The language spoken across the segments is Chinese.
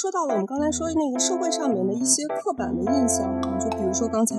说到了我们刚才说那个社会上面的一些刻板的印象啊，就比如说刚才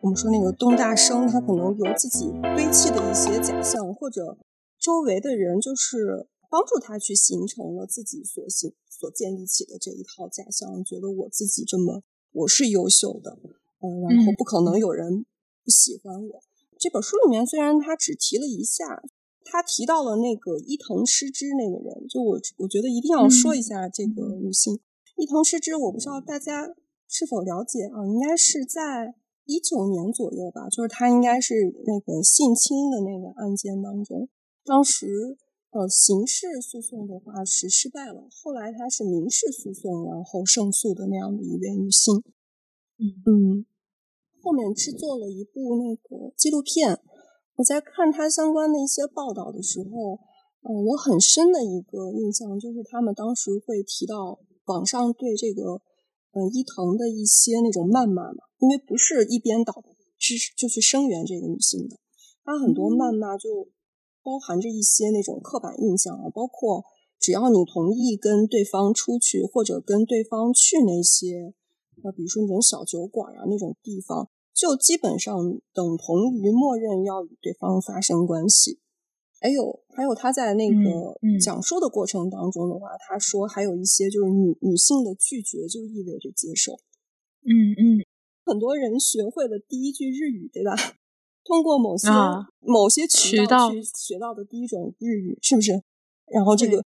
我们说那个东大生，他可能有自己堆砌的一些假象，或者周围的人就是帮助他去形成了自己所形所建立起的这一套假象，觉得我自己这么我是优秀的，嗯，然后不可能有人不喜欢我。这本书里面虽然他只提了一下。他提到了那个伊藤诗织那个人，就我我觉得一定要说一下这个女性伊藤诗织。我不知道大家是否了解啊？应该是在一九年左右吧，就是他应该是那个性侵的那个案件当中，当时呃刑事诉讼的话是失败了，后来他是民事诉讼然后胜诉的那样的一位女性。嗯嗯，后面制作了一部那个纪录片。我在看他相关的一些报道的时候，嗯，我很深的一个印象就是他们当时会提到网上对这个，嗯，伊藤的一些那种谩骂嘛，因为不是一边倒支就去声援这个女性的，他很多谩骂就包含着一些那种刻板印象啊，包括只要你同意跟对方出去或者跟对方去那些，呃，比如说那种小酒馆啊那种地方。就基本上等同于默认要与对方发生关系。还有，还有他在那个讲述的过程当中的话，他说还有一些就是女女性的拒绝就意味着接受。嗯嗯，很多人学会了第一句日语，对吧？通过某些某些渠道去学到的第一种日语，是不是？然后这个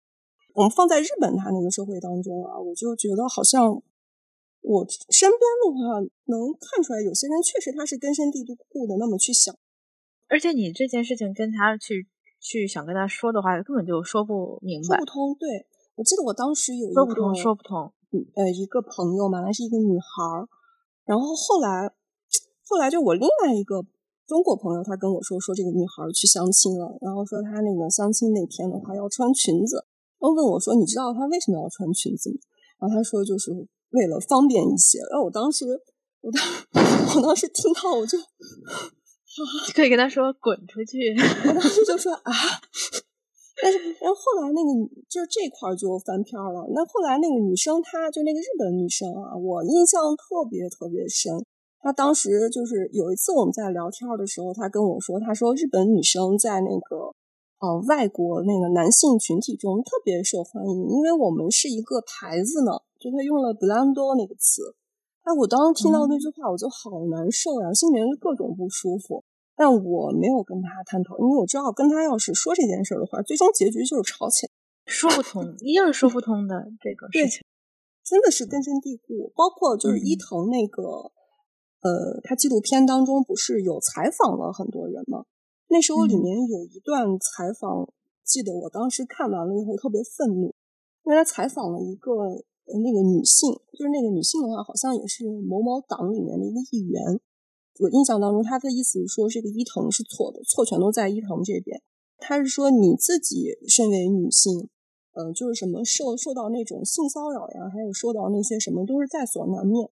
我们放在日本他那个社会当中啊，我就觉得好像。我身边的话，能看出来有些人确实他是根深蒂固的那么去想，而且你这件事情跟他去去想跟他说的话，根本就说不明白，说不通。对我记得我当时有一个说不通，说不通。呃，一个朋友嘛，那是一个女孩儿，然后后来后来就我另外一个中国朋友，他跟我说说这个女孩去相亲了，然后说她那个相亲那天的话要穿裙子，然后问我说你知道她为什么要穿裙子吗？然后他说就是。为了方便一些，然后我当时，我当，我当时听到我就，可以跟他说滚出去。我当时就说啊，但是，然后后来那个就是这块就翻篇了。那后来那个女生，她就那个日本女生啊，我印象特别特别深。她当时就是有一次我们在聊天的时候，她跟我说，她说日本女生在那个呃外国那个男性群体中特别受欢迎，因为我们是一个牌子呢。就他用了 “blando” 那个词，哎，我当时听到那句话，我就好难受呀，心里面就各种不舒服。但我没有跟他探讨，因为我知道跟他要是说这件事的话，最终结局就是吵起来，说不通，一定是说不通的这个事情，真的是根深蒂固。包括就是伊藤那个，呃，他纪录片当中不是有采访了很多人吗？那时候里面有一段采访，记得我当时看完了以后特别愤怒，因为他采访了一个。那个女性，就是那个女性的话，好像也是某某党里面的一个议员。我印象当中，他的意思是说，这个伊藤是错的，错全都在伊藤这边。他是说，你自己身为女性，呃，就是什么受受到那种性骚扰呀，还有受到那些什么，都是在所难免。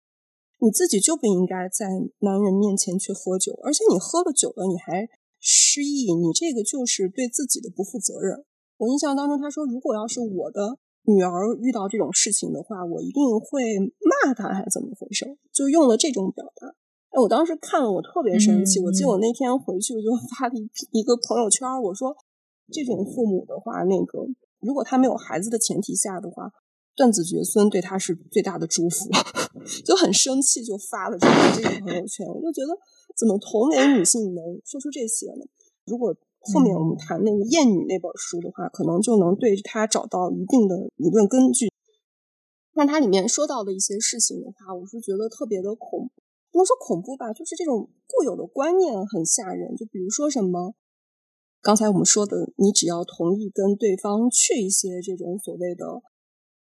你自己就不应该在男人面前去喝酒，而且你喝了酒了，你还失忆，你这个就是对自己的不负责任。我印象当中，他说，如果要是我的。女儿遇到这种事情的话，我一定会骂她，还是怎么回事？就用了这种表达。哎，我当时看了，我特别生气。我记得我那天回去，我就 发了一一个朋友圈，我说：这种父母的话，那个如果他没有孩子的前提下的话，断子绝孙对他是最大的祝福。就很生气，就发了这个这个朋友圈。我就觉得，怎么同龄女性能说出这些呢？如果。后面我们谈那个《艳女》那本书的话，可能就能对他找到一定的理论根据。但它里面说到的一些事情的话，我是觉得特别的恐，不能说恐怖吧，就是这种固有的观念很吓人。就比如说什么，刚才我们说的，你只要同意跟对方去一些这种所谓的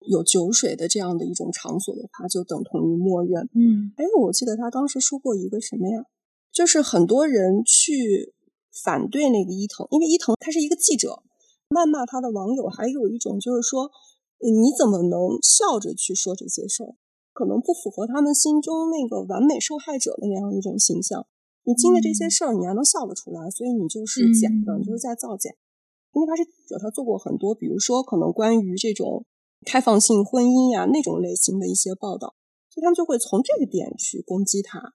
有酒水的这样的一种场所的话，就等同于默认。嗯，哎，我记得他当时说过一个什么呀？就是很多人去。反对那个伊藤，因为伊藤他是一个记者，谩骂他的网友还有一种就是说，你怎么能笑着去说这些事儿？可能不符合他们心中那个完美受害者的那样一种形象。你经历这些事儿，你还能笑得出来，所以你就是假的，你就是在造假。因为他是记者，他做过很多，比如说可能关于这种开放性婚姻呀那种类型的一些报道，所以他们就会从这个点去攻击他。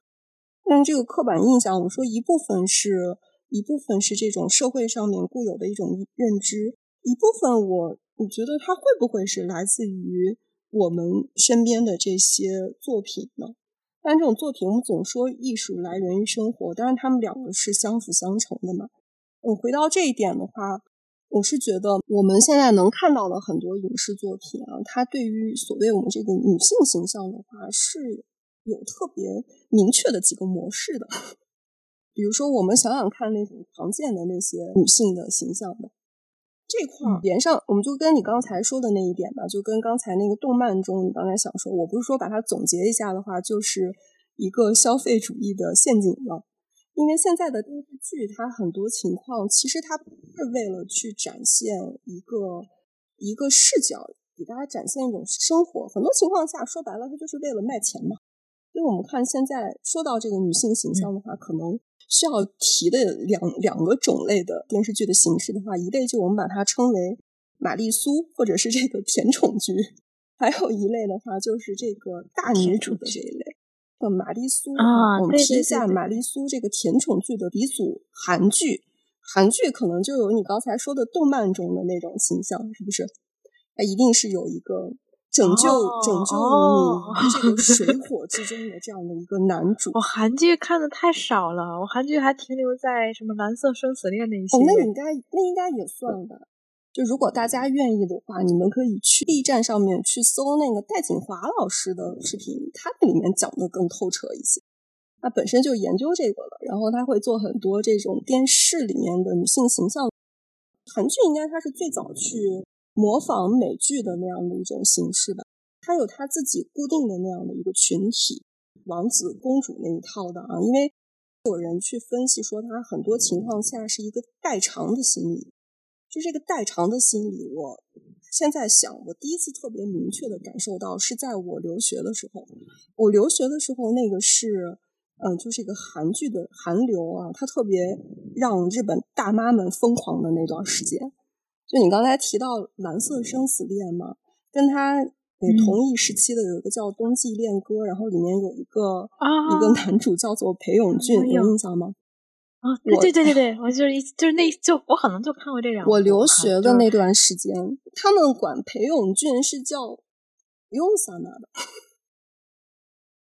但这个刻板印象，我说一部分是一部分是这种社会上面固有的一种认知，一部分我我觉得它会不会是来自于我们身边的这些作品呢？但这种作品，我们总说艺术来源于生活，当然他们两个是相辅相成的嘛。我回到这一点的话，我是觉得我们现在能看到的很多影视作品啊，它对于所谓我们这个女性形象的话是。有特别明确的几个模式的，比如说，我们想想看那种常见的那些女性的形象的这块儿连上，我们就跟你刚才说的那一点吧，就跟刚才那个动漫中你刚才想说，我不是说把它总结一下的话，就是一个消费主义的陷阱了。因为现在的电视剧，它很多情况其实它不是为了去展现一个一个视角，给大家展现一种生活，很多情况下说白了，它就是为了卖钱嘛。因为我们看现在说到这个女性形象的话，可能需要提的两两个种类的电视剧的形式的话，一类就我们把它称为玛丽苏或者是这个甜宠剧，还有一类的话就是这个大女主的这一类。呃，玛丽苏啊，我们提一下玛丽苏这个甜宠剧的鼻祖韩剧，韩剧可能就有你刚才说的动漫中的那种形象，是不是？它一定是有一个。拯救拯救你这个水 火之中的这样的一个男主，我韩剧看的太少了，我韩剧还停留在什么蓝色生死恋那些。哦，那应该那应该也算吧。就如果大家愿意的话，你们可以去 B 站上面去搜那个戴锦华老师的视频，他那里面讲的更透彻一些。他本身就研究这个的，然后他会做很多这种电视里面的女性形象。韩剧应该他是最早去。模仿美剧的那样的一种形式吧，它有它自己固定的那样的一个群体，王子公主那一套的啊。因为有人去分析说，它很多情况下是一个代偿的心理。就这个代偿的心理，我现在想，我第一次特别明确的感受到是在我留学的时候。我留学的时候，那个是，嗯，就是一个韩剧的韩流啊，它特别让日本大妈们疯狂的那段时间。就你刚才提到《蓝色生死恋》嘛，跟他同一时期的有一个叫《冬季恋歌》，然后里面有一个一个男主叫做裴勇俊，有印象吗？啊，对对对对，我就是一就是那就我可能就看过这两。我留学的那段时间，他们管裴勇俊是叫用萨玛的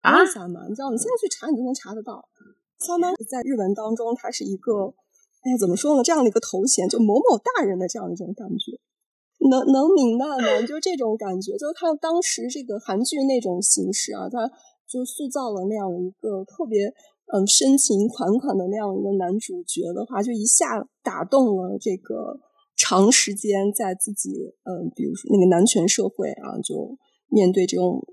啊，萨玛，你知道？你现在去查，你就能查得到。萨玛在日文当中，它是一个。哎，怎么说呢？这样的一个头衔，就某某大人的这样一种感觉，能能明白吗？就这种感觉，就是看当时这个韩剧那种形式啊，他就塑造了那样一个特别嗯深情款款的那样一个男主角的话，就一下打动了这个长时间在自己嗯，比如说那个男权社会啊，就面对这种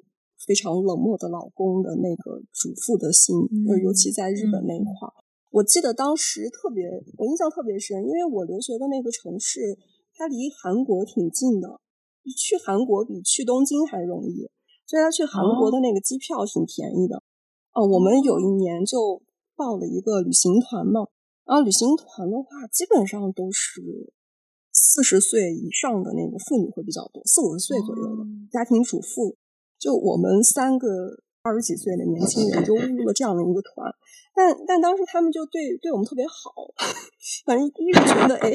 非常冷漠的老公的那个主妇的心，就尤其在日本那一块儿。我记得当时特别，我印象特别深，因为我留学的那个城市，它离韩国挺近的，去韩国比去东京还容易，所以他去韩国的那个机票挺便宜的。哦，我们有一年就报了一个旅行团嘛，然后旅行团的话，基本上都是四十岁以上的那个妇女会比较多，四五十岁左右的家庭主妇，就我们三个。二十几岁的年轻人就入了这样的一个团，但但当时他们就对对我们特别好，反正一是觉得，哎，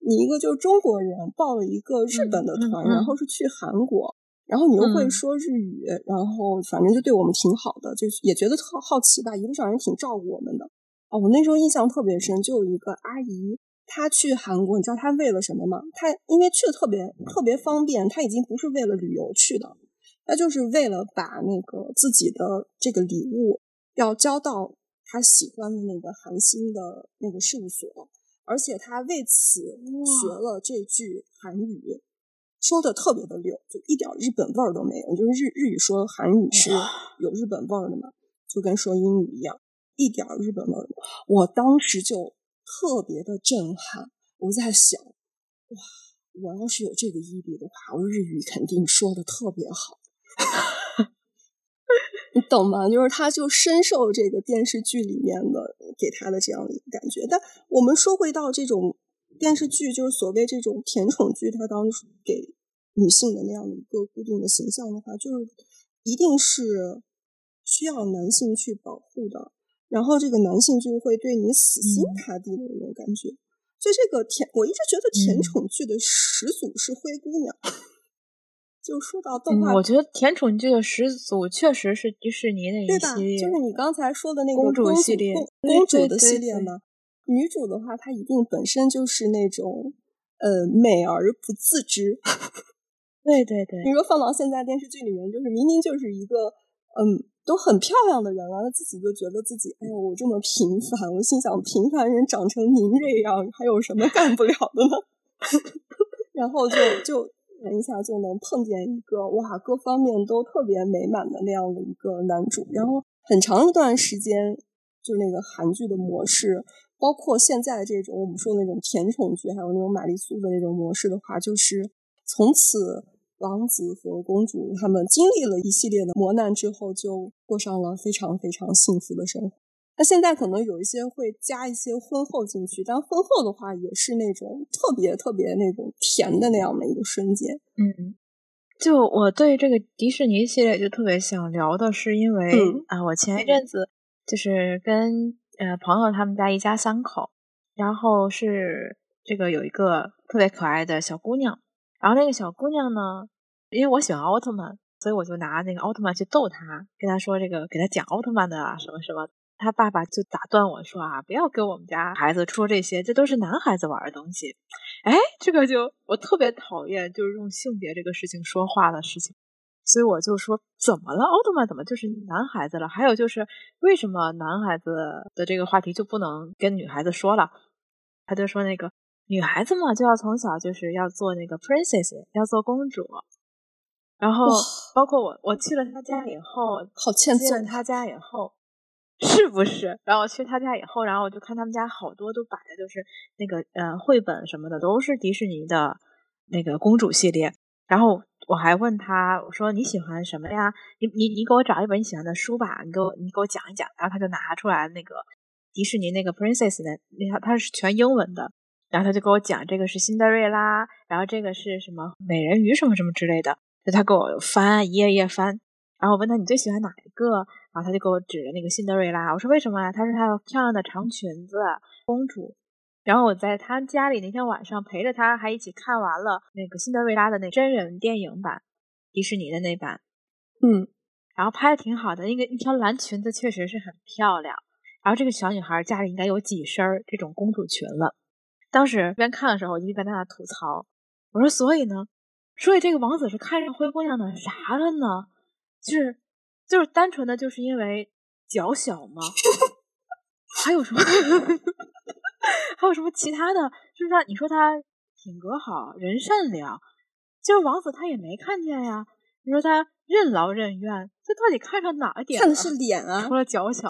你一个就是中国人报了一个日本的团，然后是去韩国，然后你又会说日语，然后反正就对我们挺好的，就也觉得特好奇吧，一路上也挺照顾我们的。哦，我那时候印象特别深，就有一个阿姨，她去韩国，你知道她为了什么吗？她因为去的特别特别方便，她已经不是为了旅游去的。他就是为了把那个自己的这个礼物要交到他喜欢的那个韩星的那个事务所，而且他为此学了这句韩语，说的特别的溜，就一点日本味儿都没有。就是日日语说韩语是有日本味儿的嘛，就跟说英语一样，一点日本味儿。我当时就特别的震撼，我在想，哇，我要是有这个毅力的话，我日语肯定说的特别好。你懂吗？就是他，就深受这个电视剧里面的给他的这样的一个感觉。但我们说回到这种电视剧，就是所谓这种甜宠剧，它当时给女性的那样的一个固定的形象的话，就是一定是需要男性去保护的，然后这个男性就会对你死心塌地的那种感觉。所以这个甜，我一直觉得甜宠剧的始祖是灰姑娘。就说到动画，我觉得甜宠剧的始祖确实是迪士尼那一系列，就是你刚才说的那个公主系列、公主的系列嘛。女主的话，她一定本身就是那种呃美而不自知。对对对，你说放到现在电视剧里面，就是明明就是一个嗯都很漂亮的人了，她自己就觉得自己哎呦我这么平凡，我心想平凡人长成您这样，还有什么干不了的呢？然后就就。一下就能碰见一个哇，各方面都特别美满的那样的一个男主，然后很长一段时间，就那个韩剧的模式，包括现在这种我们说的那种甜宠剧，还有那种玛丽苏的那种模式的话，就是从此王子和公主他们经历了一系列的磨难之后，就过上了非常非常幸福的生活。那现在可能有一些会加一些婚后进去，但婚后的话也是那种特别特别那种甜的那样的一个瞬间。嗯，就我对这个迪士尼系列就特别想聊的是，因为啊，我前一阵子就是跟呃朋友他们家一家三口，然后是这个有一个特别可爱的小姑娘，然后那个小姑娘呢，因为我喜欢奥特曼，所以我就拿那个奥特曼去逗她，跟她说这个给她讲奥特曼的啊什么什么。他爸爸就打断我说：“啊，不要跟我们家孩子说这些，这都是男孩子玩的东西。”哎，这个就我特别讨厌，就是用性别这个事情说话的事情。所以我就说：“怎么了？奥特曼怎么就是男孩子了？还有就是为什么男孩子的这个话题就不能跟女孩子说了？”他就说：“那个女孩子嘛，就要从小就是要做那个 princess，要做公主。然后包括我，我去了他家以后，好欠揍。他家以后。” 是不是？然后去他家以后，然后我就看他们家好多都摆的就是那个呃绘本什么的，都是迪士尼的那个公主系列。然后我还问他，我说你喜欢什么呀？你你你给我找一本你喜欢的书吧，你给我你给我讲一讲。然后他就拿出来那个迪士尼那个 Princess 的，那他是全英文的。然后他就给我讲这个是辛德瑞拉，然后这个是什么美人鱼什么什么之类的。就他给我翻一页一页翻。然后我问他你最喜欢哪一个？然后他就给我指着那个辛德瑞拉，我说为什么呀？他说她有漂亮的长裙子，公主。然后我在他家里那天晚上陪着他，还一起看完了那个辛德瑞拉的那真人电影版，迪士尼的那版，嗯，然后拍的挺好的，那个一条蓝裙子确实是很漂亮。然后这个小女孩家里应该有几身这种公主裙了。当时边看的时候，我就在那吐槽，我说所以呢，所以这个王子是看上灰姑娘的啥了呢？就是。就是单纯的就是因为脚小吗？还有什么？还有什么其他的？就是他，你说他品格好，人善良，就是王子他也没看见呀。你说他任劳任怨，这到底看上哪点？看的是脸啊，除了脚小，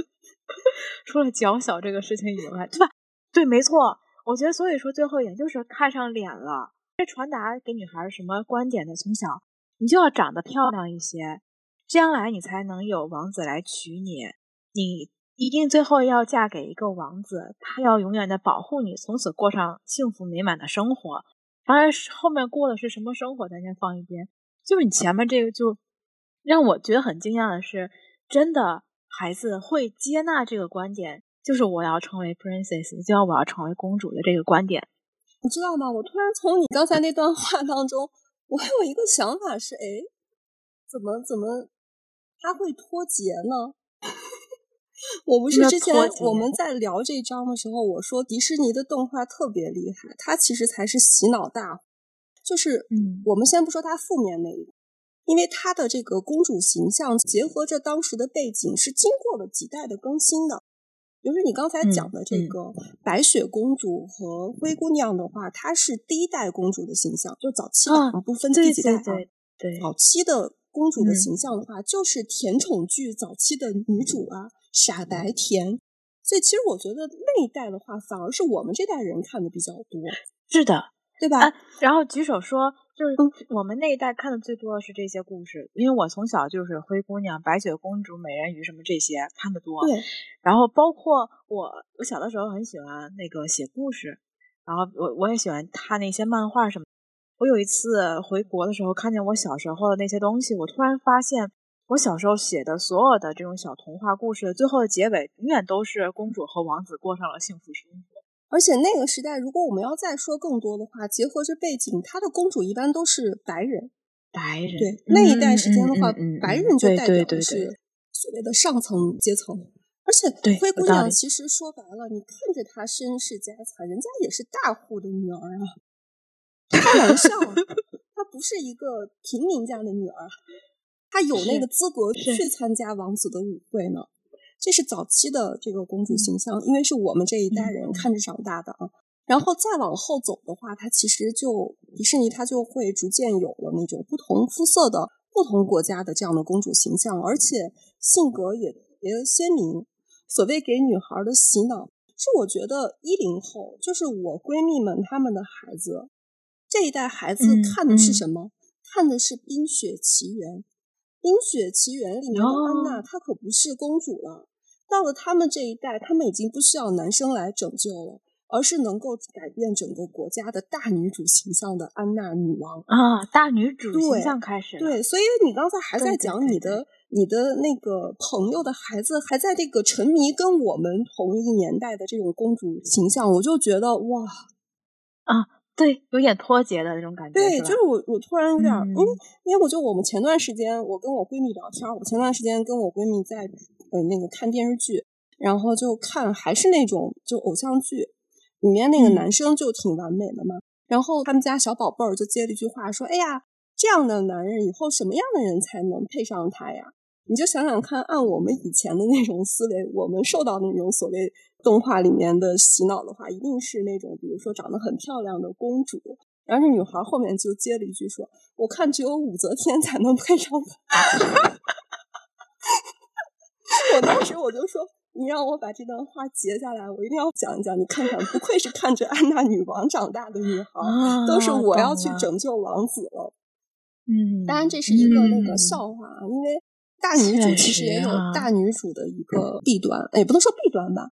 除了脚小这个事情以外，对吧？对，没错。我觉得，所以说最后一点就是看上脸了。这传达给女孩什么观点呢？从小你就要长得漂亮一些。将来你才能有王子来娶你，你一定最后要嫁给一个王子，他要永远的保护你，从此过上幸福美满的生活。当然，后面过的是什么生活，咱先放一边。就是你前面这个，就让我觉得很惊讶的是，真的孩子会接纳这个观点，就是我要成为 princess，就要我要成为公主的这个观点。你知道吗？我突然从你刚才那段话当中，我有一个想法是，哎，怎么怎么？他会脱节呢？我不是之前我们在聊这章的时候，我说迪士尼的动画特别厉害，它其实才是洗脑大。就是，嗯，我们先不说它负面那一个，因为它的这个公主形象结合着当时的背景，是经过了几代的更新的。比如说你刚才讲的这个白雪公主和灰姑娘的话，她是第一代公主的形象，就早期的，不分第几代啊，对，早期的。公主的形象的话，就是甜宠剧早期的女主啊，傻白甜。所以其实我觉得那一代的话，反而是我们这代人看的比较多。是的，对吧？然后举手说，就是我们那一代看的最多的是这些故事，因为我从小就是灰姑娘、白雪公主、美人鱼什么这些看的多。对。然后包括我，我小的时候很喜欢那个写故事，然后我我也喜欢看那些漫画什么。我有一次回国的时候，看见我小时候的那些东西，我突然发现，我小时候写的所有的这种小童话故事，最后的结尾永远都是公主和王子过上了幸福生活。而且那个时代，如果我们要再说更多的话，结合着背景，他的公主一般都是白人。白人对那一代时间的话，白人就代表的是所谓的上层阶层。而且灰姑娘其实说白了，你看着她身世家财，人家也是大户的女儿啊。开玩笑，她不是一个平民家的女儿，她有那个资格去参加王子的舞会呢。这是早期的这个公主形象，因为是我们这一代人看着长大的啊。然后再往后走的话，它其实就迪士尼它就会逐渐有了那种不同肤色的不同国家的这样的公主形象，而且性格也特别鲜明。所谓给女孩的洗脑，是我觉得一零后就是我闺蜜们她们的孩子这一代孩子看的是什么？看的是《冰雪奇缘》。《冰雪奇缘》里面的安娜她可不是公主了，到了他们这一代，他们已经不需要男生来拯救了。而是能够改变整个国家的大女主形象的安娜女王啊，大女主形象开始对，所以你刚才还在讲你的你的那个朋友的孩子还在这个沉迷跟我们同一年代的这种公主形象，我就觉得哇啊，对，有点脱节的那种感觉。对，就是我我突然有点，因为因为我就我们前段时间我跟我闺蜜聊天，我前段时间跟我闺蜜在呃那个看电视剧，然后就看还是那种就偶像剧。里面那个男生就挺完美的嘛，然后他们家小宝贝儿就接了一句话说：“哎呀，这样的男人以后什么样的人才能配上他呀？”你就想想看，按我们以前的那种思维，我们受到那种所谓动画里面的洗脑的话，一定是那种比如说长得很漂亮的公主。然后这女孩后面就接了一句说：“我看只有武则天才能配上他。”我当时我就说。你让我把这段话截下来，我一定要讲一讲。你看看，不愧是看着安娜女王长大的女孩，都是我要去拯救王子了。嗯，当然这是一个那个笑话啊，因为大女主其实也有大女主的一个弊端，也不能说弊端吧。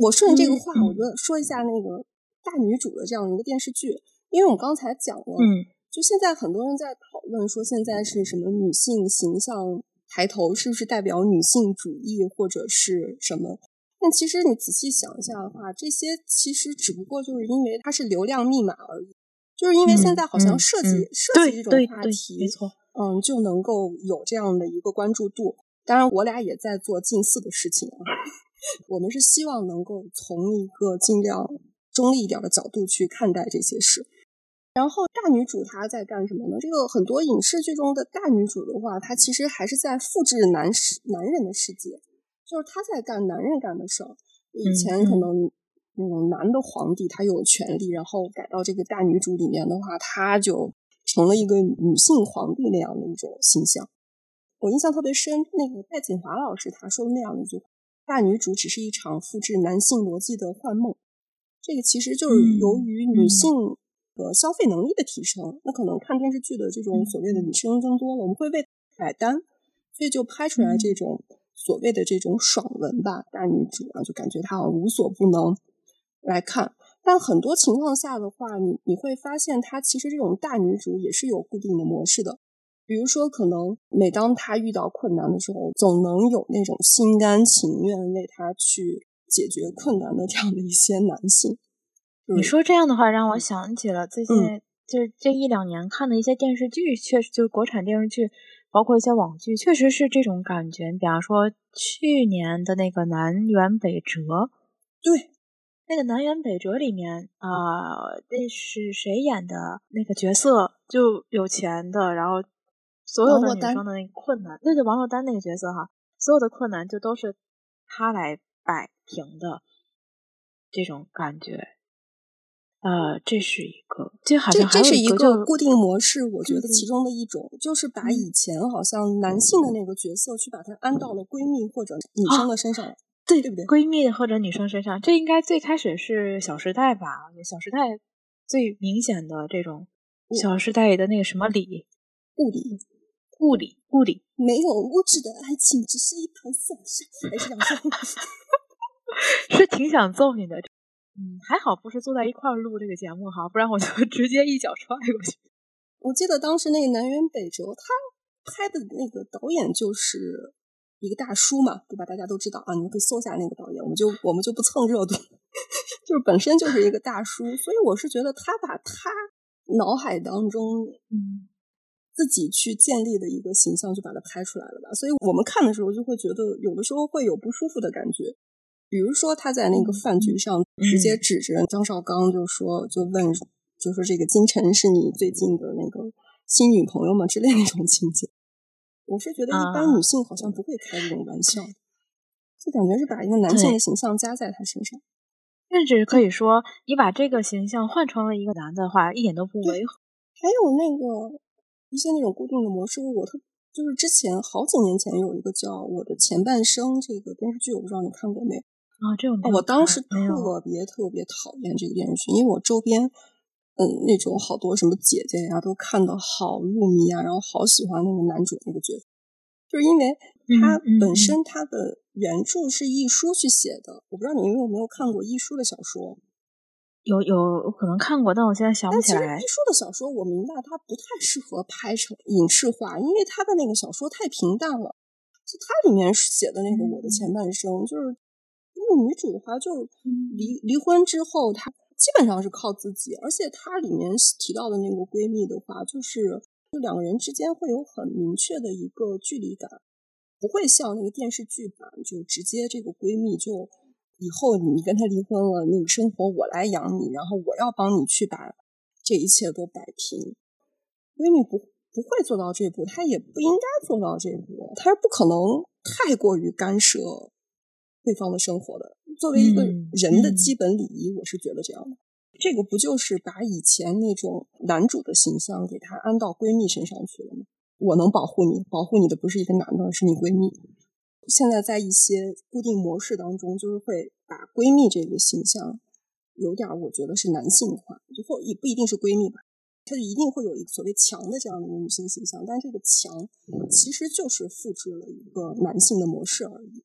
我顺着这个话，我觉得说一下那个大女主的这样一个电视剧，因为我刚才讲了，嗯，就现在很多人在讨论说现在是什么女性形象。抬头是不是代表女性主义或者是什么？但其实你仔细想一下的话，这些其实只不过就是因为它是流量密码而已。就是因为现在好像设计设计这种话题，没错，嗯，就能够有这样的一个关注度。当然，我俩也在做近似的事情啊。我们是希望能够从一个尽量中立一点的角度去看待这些事。然后大女主她在干什么呢？这个很多影视剧中的大女主的话，她其实还是在复制男世男人的世界，就是她在干男人干的事儿。以前可能那种男的皇帝他有权利，然后改到这个大女主里面的话，他就成了一个女性皇帝那样的一种形象。我印象特别深，那个戴锦华老师他说的那样的一句：“大女主只是一场复制男性逻辑的幻梦。”这个其实就是由于女性。的消费能力的提升，那可能看电视剧的这种所谓的女生增多了，我们会为买单，所以就拍出来这种所谓的这种爽文吧，大女主啊，就感觉她好像无所不能来看。但很多情况下的话，你你会发现，她其实这种大女主也是有固定的模式的。比如说，可能每当她遇到困难的时候，总能有那种心甘情愿为她去解决困难的这样的一些男性。你说这样的话，让我想起了最近就是这一两年看的一些电视剧，确实就是国产电视剧，包括一些网剧，确实是这种感觉。比方说去年的那个《南辕北辙》，对，那个《南辕北辙》里面啊，那是谁演的那个角色？就有钱的，然后所有的女生的那个困难，那就，王珞丹那个角色哈，所有的困难就都是他来摆平的，这种感觉。呃，这是一个，这好像这是一个固定模式。我觉得其中的一种就是把以前好像男性的那个角色，去把它安到了闺蜜或者女生的身上，对对不对？闺蜜或者女生身上，这应该最开始是《小时代》吧？《小时代》最明显的这种，《小时代》里的那个什么理，物理，物理，物理，没有物质的爱情，只是一盘散沙。还是想说，是挺想揍你的。嗯，还好不是坐在一块儿录这个节目哈，不然我就 直接一脚踹过去。我记得当时那个南辕北辙，他拍的那个导演就是一个大叔嘛，对吧？大家都知道啊，你们可以搜下那个导演，我们就我们就不蹭热度，就是本身就是一个大叔，所以我是觉得他把他脑海当中嗯自己去建立的一个形象就把它拍出来了吧，所以我们看的时候就会觉得有的时候会有不舒服的感觉。比如说，他在那个饭局上直接指着张绍刚就说，就问，就说这个金晨是你最近的那个新女朋友吗？之类那种情节，我是觉得一般女性好像不会开这种玩笑，就感觉是把一个男性的形象加在他身上，甚至可以说，你把这个形象换成了一个男的话，一点都不违和。还有那个一些那种固定的模式，我特。就是之前好几年前有一个叫《我的前半生》这个电视剧，我不知道你看过没有。啊，这种我当时特别特别讨厌这个电视剧，因为我周边嗯那种好多什么姐姐呀都看的好入迷啊，然后好喜欢那个男主那个角色，就是因为他本身他的原著是一书去写的，我不知道你们有没有看过一书的小说。有有可能看过，但我现在想不起来。一书的小说我明白，它不太适合拍成影视化，因为他的那个小说太平淡了。就它里面写的那个我的前半生，就是。那个女主的话，就离离婚之后，她基本上是靠自己，而且她里面提到的那个闺蜜的话，就是就两个人之间会有很明确的一个距离感，不会像那个电视剧版，就直接这个闺蜜就以后你跟他离婚了，那个生活我来养你，然后我要帮你去把这一切都摆平。闺蜜不不会做到这步，她也不应该做到这步，她是不可能太过于干涉。对方的生活的，作为一个人的基本礼仪，我是觉得这样的。这个不就是把以前那种男主的形象给他安到闺蜜身上去了吗？我能保护你，保护你的不是一个男的，是你闺蜜。现在在一些固定模式当中，就是会把闺蜜这个形象有点，我觉得是男性化，就或也不一定是闺蜜吧，她就一定会有一所谓强的这样的一个女性形象，但这个强其实就是复制了一个男性的模式而已。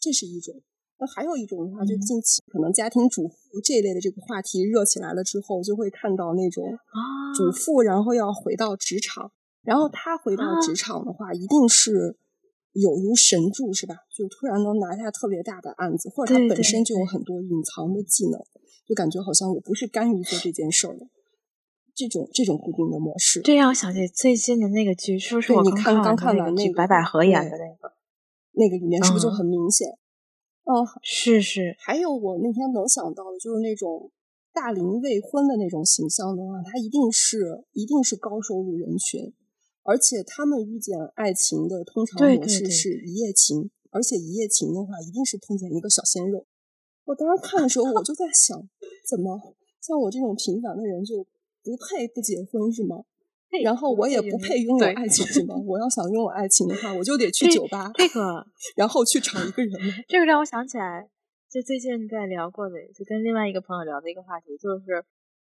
这是一种，那还有一种的话，就近期可能家庭主妇这一类的这个话题热起来了之后，就会看到那种主妇，然后要回到职场，然后她回到职场的话，一定是有如神助，是吧？就突然能拿下特别大的案子，或者她本身就有很多隐藏的技能，就感觉好像我不是甘于做这件事儿的，这种这种固定的模式。这样想起最近的那个剧，是不是？你看刚看完那个白百合演的那个。那个里面是不是就很明显？嗯，是是。还有我那天能想到的，就是那种大龄未婚的那种形象的话，他一定是一定是高收入人群，而且他们遇见爱情的通常模式是一夜情，而且一夜情的话，一定是碰见一个小鲜肉。我当时看的时候，我就在想，怎么像我这种平凡的人就不配不结婚是吗？然后我也不配拥有爱情，是吗？我要想拥有爱情的话，我就得去酒吧，这个，然后去找一个人。这个让我想起来，就最近在聊过的，就跟另外一个朋友聊的一个话题，就是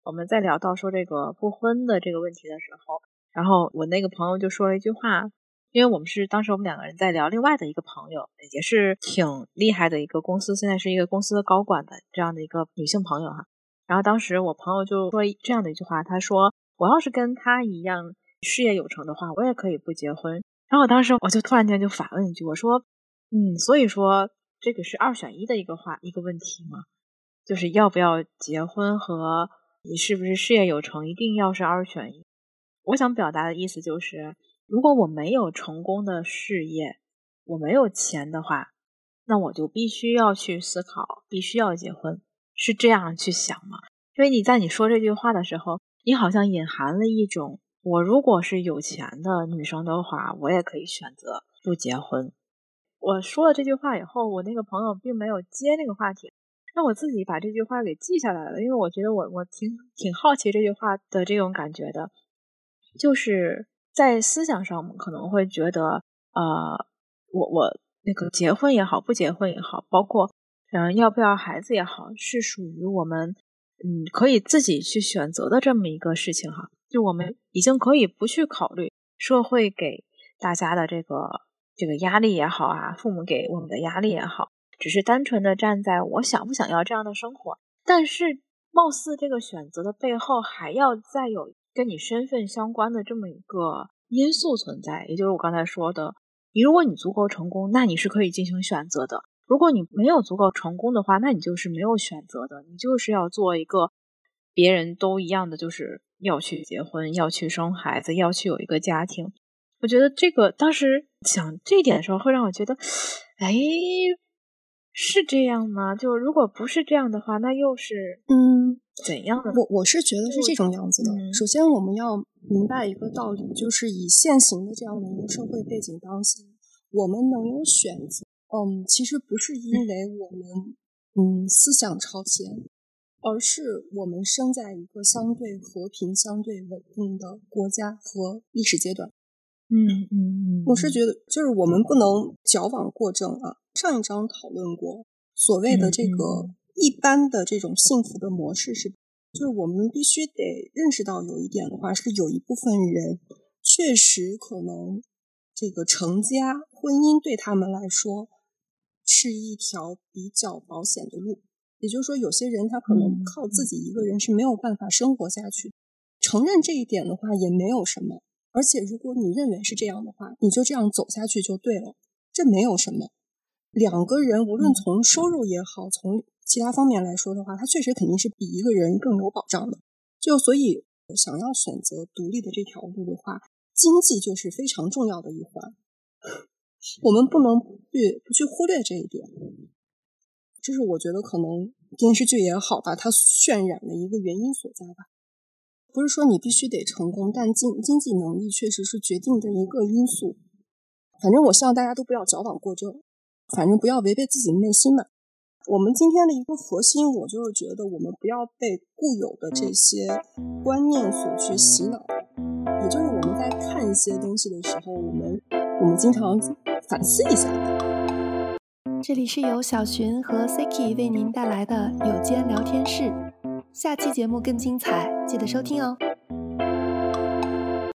我们在聊到说这个不婚的这个问题的时候，然后我那个朋友就说了一句话，因为我们是当时我们两个人在聊另外的一个朋友，也是挺厉害的一个公司，现在是一个公司的高管的这样的一个女性朋友哈。然后当时我朋友就说这样的一句话，他说。我要是跟他一样事业有成的话，我也可以不结婚。然后我当时我就突然间就反问一句，我说：“嗯，所以说这个是二选一的一个话一个问题吗？就是要不要结婚和你是不是事业有成一定要是二选一？我想表达的意思就是，如果我没有成功的事业，我没有钱的话，那我就必须要去思考，必须要结婚，是这样去想吗？因为你在你说这句话的时候。你好像隐含了一种，我如果是有钱的女生的话，我也可以选择不结婚。我说了这句话以后，我那个朋友并没有接那个话题，那我自己把这句话给记下来了，因为我觉得我我挺挺好奇这句话的这种感觉的，就是在思想上，我们可能会觉得，呃，我我那个结婚也好，不结婚也好，包括嗯要不要孩子也好，是属于我们。嗯，可以自己去选择的这么一个事情哈，就我们已经可以不去考虑社会给大家的这个这个压力也好啊，父母给我们的压力也好，只是单纯的站在我想不想要这样的生活。但是，貌似这个选择的背后还要再有跟你身份相关的这么一个因素存在，也就是我刚才说的，你如果你足够成功，那你是可以进行选择的；如果你没有足够成功的话，那你就是没有选择的，你就是要做一个别人都一样的，就是要去结婚，要去生孩子，要去有一个家庭。我觉得这个当时想这一点的时候，会让我觉得，哎。是这样吗？就如果不是这样的话，那又是嗯怎样的？我我是觉得是这种样子的。首先，我们要明白一个道理，就是以现行的这样的一个社会背景当下，我们能有选择，嗯，其实不是因为我们嗯思想超前，而是我们生在一个相对和平、相对稳定的国家和历史阶段。嗯嗯嗯，我是觉得，就是我们不能矫枉过正啊。上一章讨论过，所谓的这个一般的这种幸福的模式是，就是我们必须得认识到有一点的话，是有一部分人确实可能这个成家婚姻对他们来说是一条比较保险的路。也就是说，有些人他可能靠自己一个人是没有办法生活下去。承认这一点的话也没有什么，而且如果你认为是这样的话，你就这样走下去就对了，这没有什么。两个人无论从收入也好，从其他方面来说的话，他确实肯定是比一个人更有保障的。就所以，想要选择独立的这条路的话，经济就是非常重要的一环。我们不能去不去忽略这一点，这是我觉得可能电视剧也好吧，它渲染的一个原因所在吧。不是说你必须得成功，但经经济能力确实是决定的一个因素。反正我希望大家都不要矫枉过正。反正不要违背自己的内心嘛。我们今天的一个核心，我就是觉得我们不要被固有的这些观念所去洗脑。也就是我们在看一些东西的时候，我们我们经常反思一下。这里是由小寻和 Siki 为您带来的有间聊天室，下期节目更精彩，记得收听哦。